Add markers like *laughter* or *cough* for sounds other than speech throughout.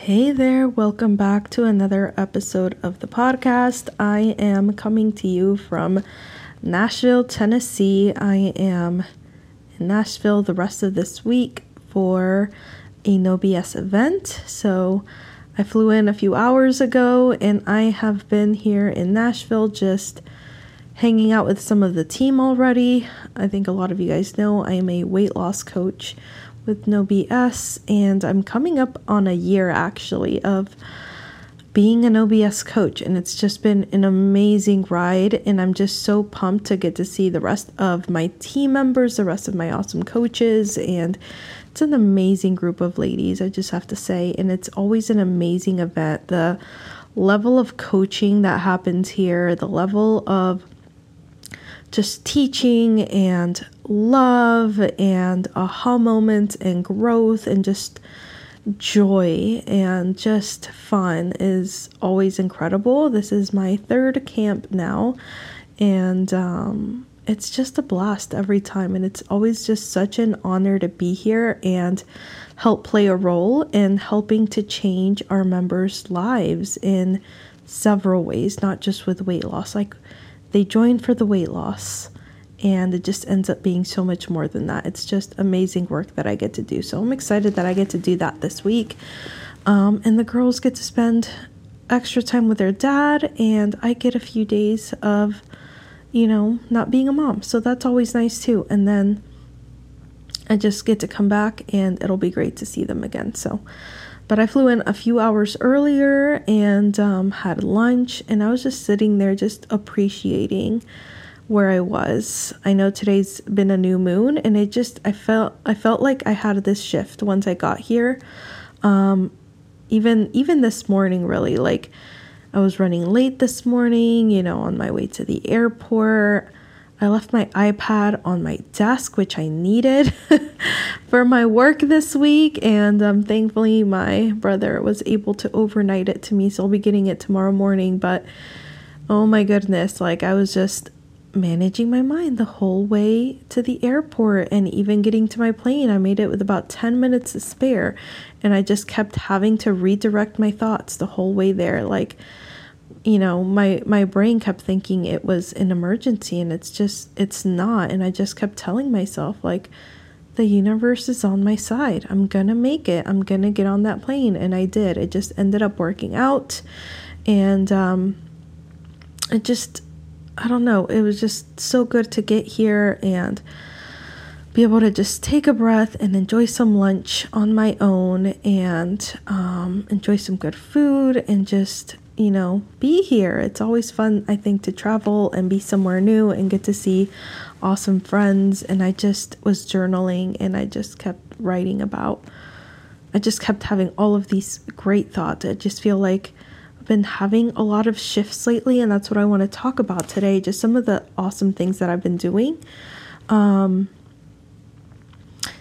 Hey there, welcome back to another episode of the podcast. I am coming to you from Nashville, Tennessee. I am in Nashville the rest of this week for a No BS event. So I flew in a few hours ago and I have been here in Nashville just hanging out with some of the team already. I think a lot of you guys know I am a weight loss coach with No BS, and I'm coming up on a year actually of being an OBS coach, and it's just been an amazing ride. And I'm just so pumped to get to see the rest of my team members, the rest of my awesome coaches, and it's an amazing group of ladies, I just have to say. And it's always an amazing event. The level of coaching that happens here, the level of just teaching and love and aha moments and growth and just joy and just fun is always incredible. This is my third camp now, and um, it's just a blast every time. And it's always just such an honor to be here and help play a role in helping to change our members' lives in several ways, not just with weight loss. Like, they join for the weight loss and it just ends up being so much more than that. It's just amazing work that I get to do. So I'm excited that I get to do that this week. Um, and the girls get to spend extra time with their dad, and I get a few days of, you know, not being a mom. So that's always nice too. And then I just get to come back, and it'll be great to see them again. So, but I flew in a few hours earlier and um, had lunch, and I was just sitting there just appreciating where I was. I know today's been a new moon and it just I felt I felt like I had this shift once I got here. Um even even this morning really like I was running late this morning, you know, on my way to the airport. I left my iPad on my desk, which I needed *laughs* for my work this week. And um, thankfully, my brother was able to overnight it to me. So I'll be getting it tomorrow morning. But oh my goodness, like I was just managing my mind the whole way to the airport and even getting to my plane. I made it with about 10 minutes to spare, and I just kept having to redirect my thoughts the whole way there. Like, you know, my my brain kept thinking it was an emergency and it's just it's not and I just kept telling myself like the universe is on my side. I'm going to make it. I'm going to get on that plane and I did. It just ended up working out and um it just I don't know, it was just so good to get here and be able to just take a breath and enjoy some lunch on my own and um, enjoy some good food and just, you know, be here. It's always fun, I think, to travel and be somewhere new and get to see awesome friends. And I just was journaling and I just kept writing about, I just kept having all of these great thoughts. I just feel like I've been having a lot of shifts lately, and that's what I want to talk about today. Just some of the awesome things that I've been doing. Um,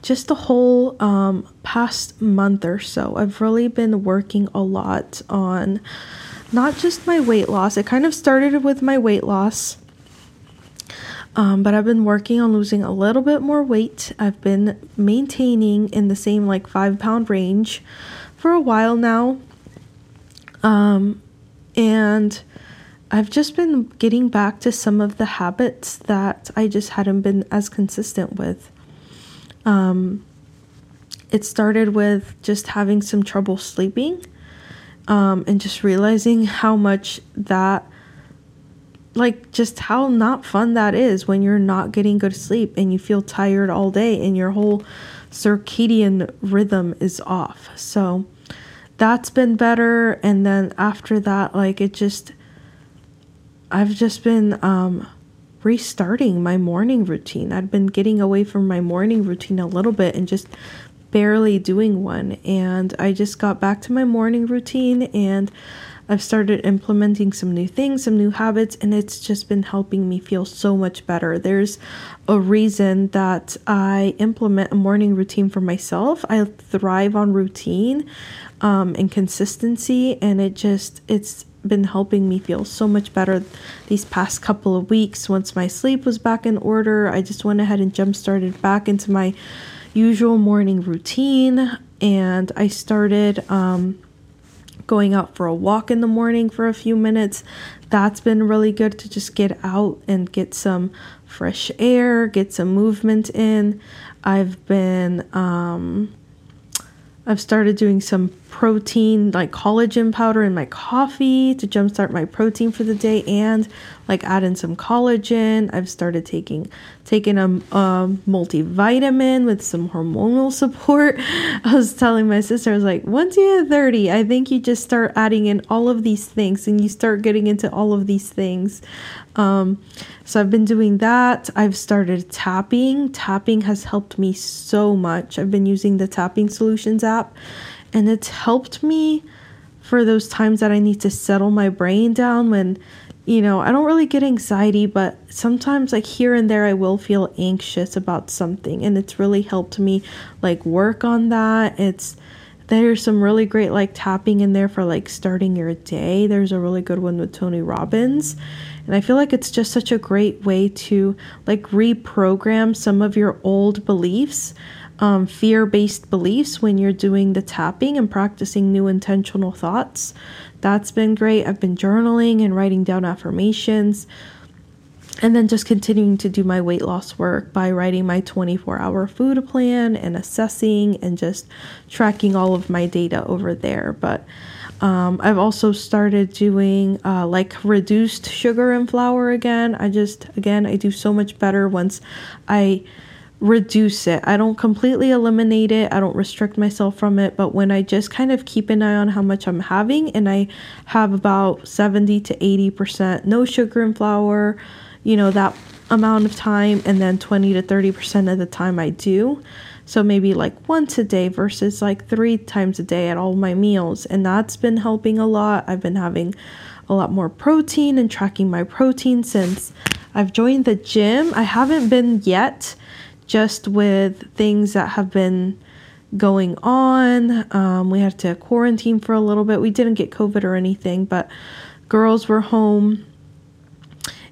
just the whole um, past month or so, I've really been working a lot on not just my weight loss. It kind of started with my weight loss. Um, but I've been working on losing a little bit more weight. I've been maintaining in the same like five pound range for a while now. Um, and I've just been getting back to some of the habits that I just hadn't been as consistent with. Um, it started with just having some trouble sleeping um, and just realizing how much that, like, just how not fun that is when you're not getting good sleep and you feel tired all day and your whole circadian rhythm is off. So, that's been better and then after that like it just I've just been um restarting my morning routine. I'd been getting away from my morning routine a little bit and just barely doing one and I just got back to my morning routine and I've started implementing some new things, some new habits, and it's just been helping me feel so much better. There's a reason that I implement a morning routine for myself. I thrive on routine um, and consistency, and it just it's been helping me feel so much better these past couple of weeks. Once my sleep was back in order, I just went ahead and jump started back into my usual morning routine, and I started. Um, going out for a walk in the morning for a few minutes. That's been really good to just get out and get some fresh air, get some movement in. I've been um, I've started doing some protein, like collagen powder in my coffee to jumpstart my protein for the day and like add in some collagen. I've started taking taking a, a multivitamin with some hormonal *laughs* support. I was telling my sister, I was like, once you hit 30, I think you just start adding in all of these things and you start getting into all of these things. Um, so I've been doing that. I've started tapping. Tapping has helped me so much. I've been using the Tapping Solutions app and it's helped me for those times that I need to settle my brain down when you know, I don't really get anxiety, but sometimes like here and there I will feel anxious about something and it's really helped me like work on that. It's there's some really great like tapping in there for like starting your day. There's a really good one with Tony Robbins. And I feel like it's just such a great way to like reprogram some of your old beliefs um, fear based beliefs when you're doing the tapping and practicing new intentional thoughts. That's been great. I've been journaling and writing down affirmations. And then just continuing to do my weight loss work by writing my 24 hour food plan and assessing and just tracking all of my data over there. But um, I've also started doing uh, like reduced sugar and flour again. I just, again, I do so much better once I reduce it. I don't completely eliminate it. I don't restrict myself from it, but when I just kind of keep an eye on how much I'm having and I have about 70 to 80% no sugar and flour, you know, that amount of time and then 20 to 30% of the time I do. So maybe like once a day versus like 3 times a day at all my meals and that's been helping a lot. I've been having a lot more protein and tracking my protein since I've joined the gym. I haven't been yet just with things that have been going on. Um, we had to quarantine for a little bit. We didn't get COVID or anything, but girls were home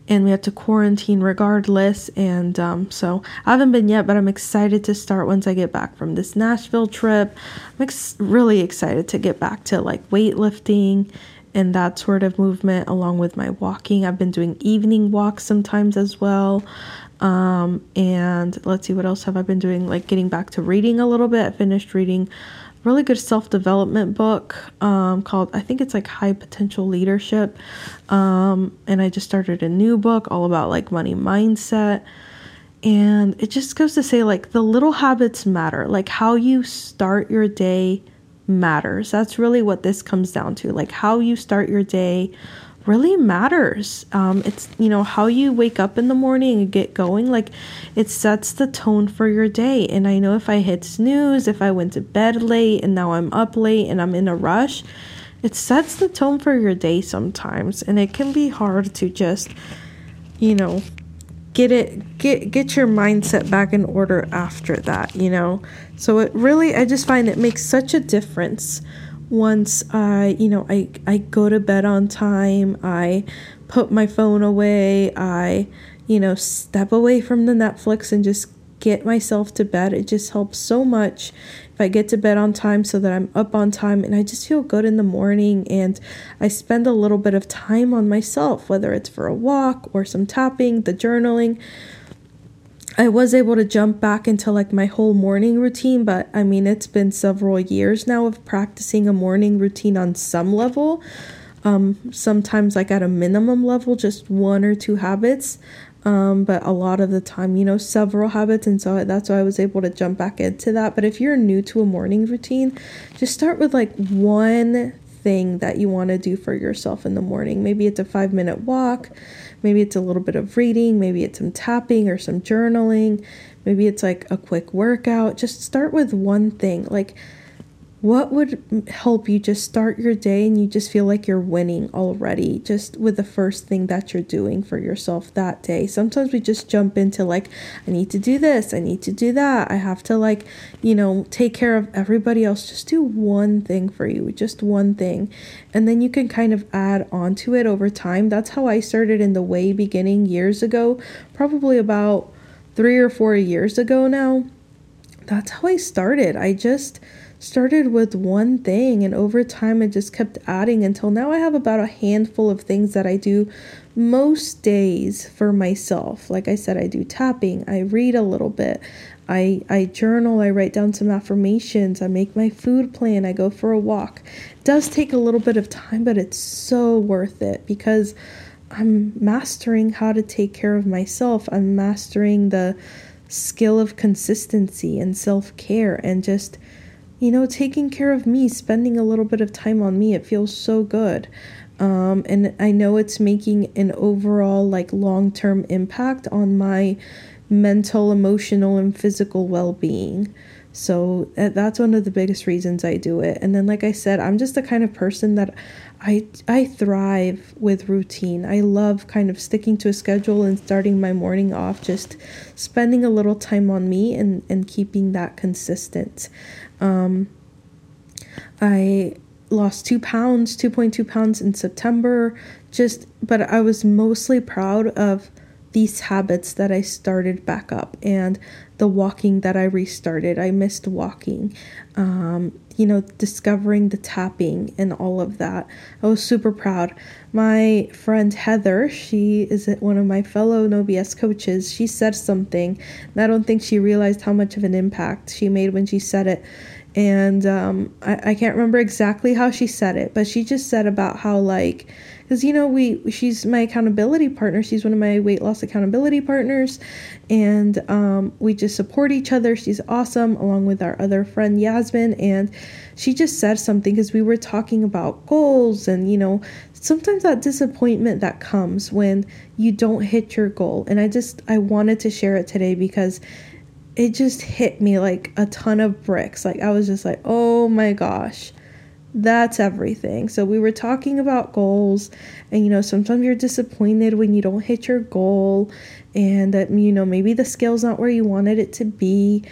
and we had to quarantine regardless. And um, so I haven't been yet, but I'm excited to start once I get back from this Nashville trip. I'm ex- really excited to get back to like weightlifting and that sort of movement along with my walking. I've been doing evening walks sometimes as well. Um, and let's see what else have I been doing? Like getting back to reading a little bit. I finished reading really good self development book um, called I think it's like High Potential Leadership. Um, and I just started a new book all about like money mindset. And it just goes to say like the little habits matter. Like how you start your day matters. That's really what this comes down to. Like how you start your day really matters. Um, it's, you know, how you wake up in the morning and get going. Like, it sets the tone for your day. And I know if I hit snooze, if I went to bed late and now I'm up late and I'm in a rush, it sets the tone for your day sometimes. And it can be hard to just, you know, get it get get your mindset back in order after that you know so it really i just find it makes such a difference once I, you know, I I go to bed on time, I put my phone away, I, you know, step away from the Netflix and just get myself to bed. It just helps so much if I get to bed on time so that I'm up on time and I just feel good in the morning and I spend a little bit of time on myself, whether it's for a walk or some tapping, the journaling. I was able to jump back into like my whole morning routine, but I mean, it's been several years now of practicing a morning routine on some level. Um, sometimes, like at a minimum level, just one or two habits. Um, but a lot of the time, you know, several habits. And so that's why I was able to jump back into that. But if you're new to a morning routine, just start with like one thing that you want to do for yourself in the morning. Maybe it's a five minute walk Maybe it's a little bit of reading, maybe it's some tapping or some journaling, maybe it's like a quick workout. Just start with one thing. Like, what would help you just start your day and you just feel like you're winning already just with the first thing that you're doing for yourself that day? Sometimes we just jump into like i need to do this i need to do that i have to like you know take care of everybody else. Just do one thing for you just one thing. And then you can kind of add on to it over time. That's how i started in the way beginning years ago probably about three or four years ago now. That's how i started. I just started with one thing and over time it just kept adding until now I have about a handful of things that I do most days for myself. Like I said, I do tapping, I read a little bit, I I journal, I write down some affirmations, I make my food plan, I go for a walk. It does take a little bit of time, but it's so worth it because I'm mastering how to take care of myself. I'm mastering the skill of consistency and self-care and just you know taking care of me, spending a little bit of time on me. It feels so good. Um, and I know it's making an overall like long-term impact on my mental, emotional, and physical well being. So uh, that's one of the biggest reasons I do it. And then, like I said, I'm just the kind of person that I I thrive with routine. I love kind of sticking to a schedule and starting my morning off, just spending a little time on me and and keeping that consistent. Um, I lost two pounds, two point two pounds in September. Just, but I was mostly proud of these habits that I started back up and the walking that I restarted. I missed walking, um, you know, discovering the tapping and all of that. I was super proud. My friend Heather, she is one of my fellow NoBS coaches, she said something, and I don't think she realized how much of an impact she made when she said it. And um, I, I can't remember exactly how she said it, but she just said about how, like, because you know we she's my accountability partner. She's one of my weight loss accountability partners. And um, we just support each other. She's awesome along with our other friend yasmin. And she just said something because we were talking about goals and you know sometimes that disappointment that comes when you don't hit your goal. And i just i wanted to share it today because it just hit me like a ton of bricks. Like i was just like oh my gosh that's everything. So we were talking about goals and you know sometimes you're disappointed when you don't hit your goal and that you know maybe the scale's not where you wanted it to be.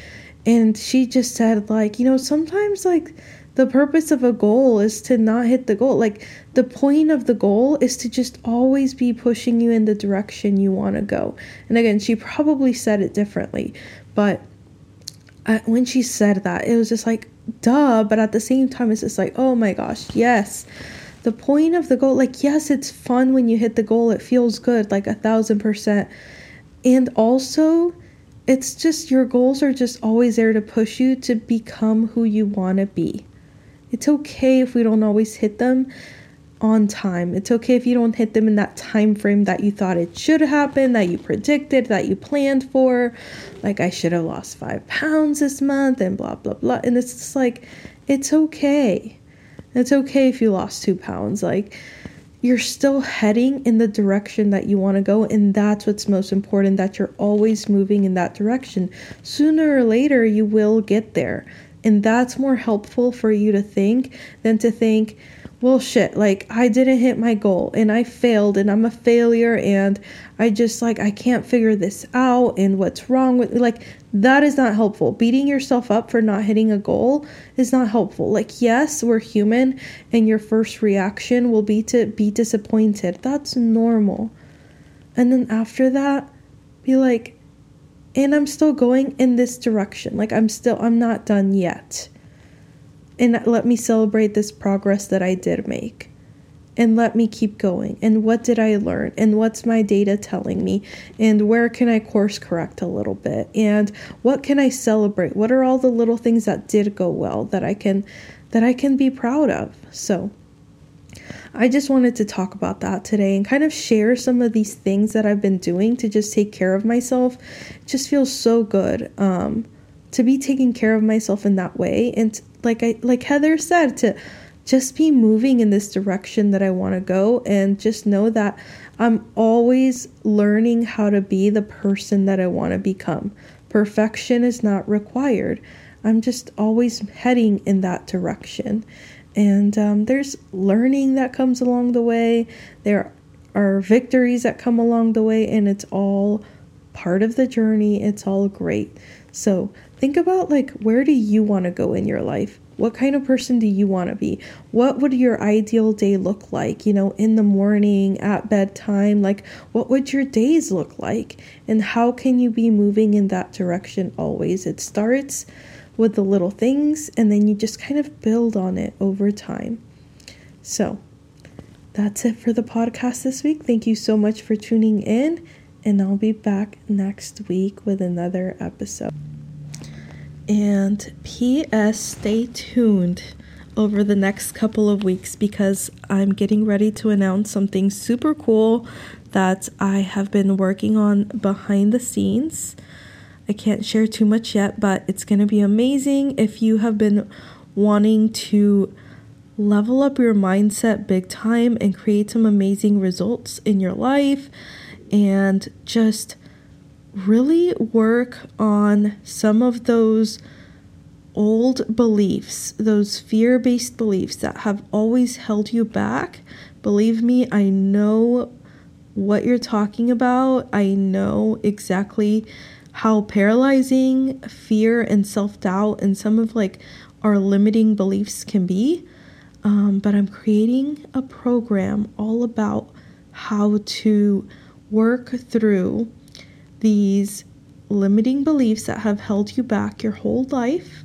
And she just said like you know sometimes like the purpose of a goal is to not hit the goal. Like the point of the goal is to just always be pushing you in the direction you want to go. And again she probably said it differently but uh, when she said that it was just like duh, but at the same time, it's just like, oh my gosh, yes. The point of the goal, like, yes, it's fun when you hit the goal, it feels good, like a thousand percent. And also, it's just your goals are just always there to push you to become who you want to be. It's okay if we don't always hit them on time. It's okay if you don't hit them in that time frame that you thought it should happen, that you predicted, that you planned for. Like I should have lost 5 pounds this month and blah blah blah. And it's just like it's okay. It's okay if you lost 2 pounds. Like you're still heading in the direction that you want to go and that's what's most important that you're always moving in that direction. Sooner or later you will get there. And that's more helpful for you to think than to think well, shit, like I didn't hit my goal and I failed and I'm a failure and I just like I can't figure this out and what's wrong with like that is not helpful. Beating yourself up for not hitting a goal is not helpful. Like yes, we're human and your first reaction will be to be disappointed. That's normal. And then after that, be like and I'm still going in this direction. Like I'm still I'm not done yet and let me celebrate this progress that I did make. And let me keep going. And what did I learn? And what's my data telling me? And where can I course correct a little bit? And what can I celebrate? What are all the little things that did go well that I can that I can be proud of? So I just wanted to talk about that today and kind of share some of these things that I've been doing to just take care of myself. It just feels so good um, to be taking care of myself in that way and like I like Heather said to just be moving in this direction that I want to go and just know that I'm always learning how to be the person that I want to become. Perfection is not required. I'm just always heading in that direction. And um, there's learning that comes along the way. There are victories that come along the way, and it's all part of the journey. It's all great. So think about like where do you want to go in your life? What kind of person do you want to be? What would your ideal day look like? You know, in the morning, at bedtime, like what would your days look like? And how can you be moving in that direction always? It starts with the little things and then you just kind of build on it over time. So, that's it for the podcast this week. Thank you so much for tuning in, and I'll be back next week with another episode. And P.S. Stay tuned over the next couple of weeks because I'm getting ready to announce something super cool that I have been working on behind the scenes. I can't share too much yet, but it's going to be amazing if you have been wanting to level up your mindset big time and create some amazing results in your life and just really work on some of those old beliefs, those fear based beliefs that have always held you back. Believe me, I know what you're talking about. I know exactly how paralyzing fear and self doubt and some of like our limiting beliefs can be. Um, but I'm creating a program all about how to work through these limiting beliefs that have held you back your whole life.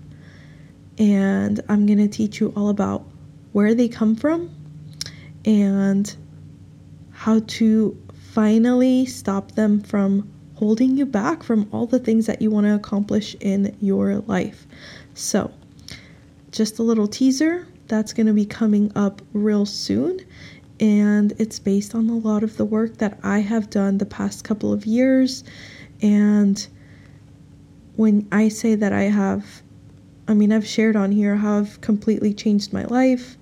And I'm going to teach you all about where they come from and how to finally stop them from holding you back from all the things that you want to accomplish in your life. So, just a little teaser that's going to be coming up real soon. And it's based on a lot of the work that I have done the past couple of years. And when I say that I have, I mean, I've shared on here how I've completely changed my life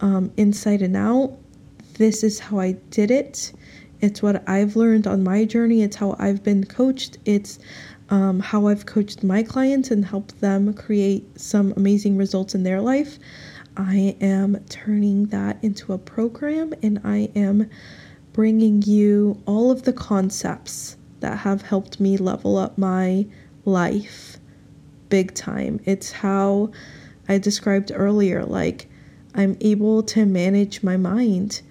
um, inside and out. This is how I did it. It's what I've learned on my journey. It's how I've been coached. It's um, how I've coached my clients and helped them create some amazing results in their life. I am turning that into a program and I am bringing you all of the concepts that have helped me level up my life big time. It's how I described earlier like, I'm able to manage my mind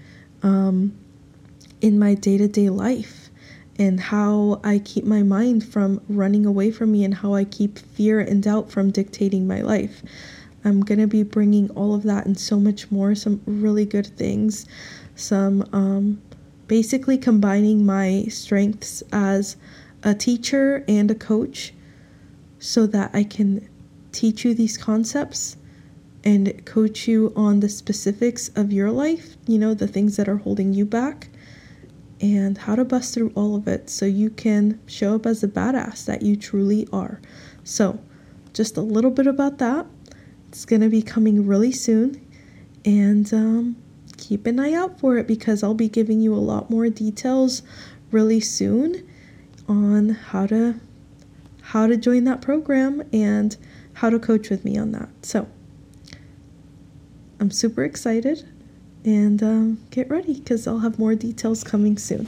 um, in my day to day life and how I keep my mind from running away from me and how I keep fear and doubt from dictating my life. I'm going to be bringing all of that and so much more, some really good things, some um, basically combining my strengths as a teacher and a coach so that I can teach you these concepts and coach you on the specifics of your life, you know, the things that are holding you back, and how to bust through all of it so you can show up as a badass that you truly are. So, just a little bit about that. It's going to be coming really soon. And um, keep an eye out for it because I'll be giving you a lot more details really soon on how to how to join that program and how to coach with me on that. So I'm super excited and um, get ready because I'll have more details coming soon.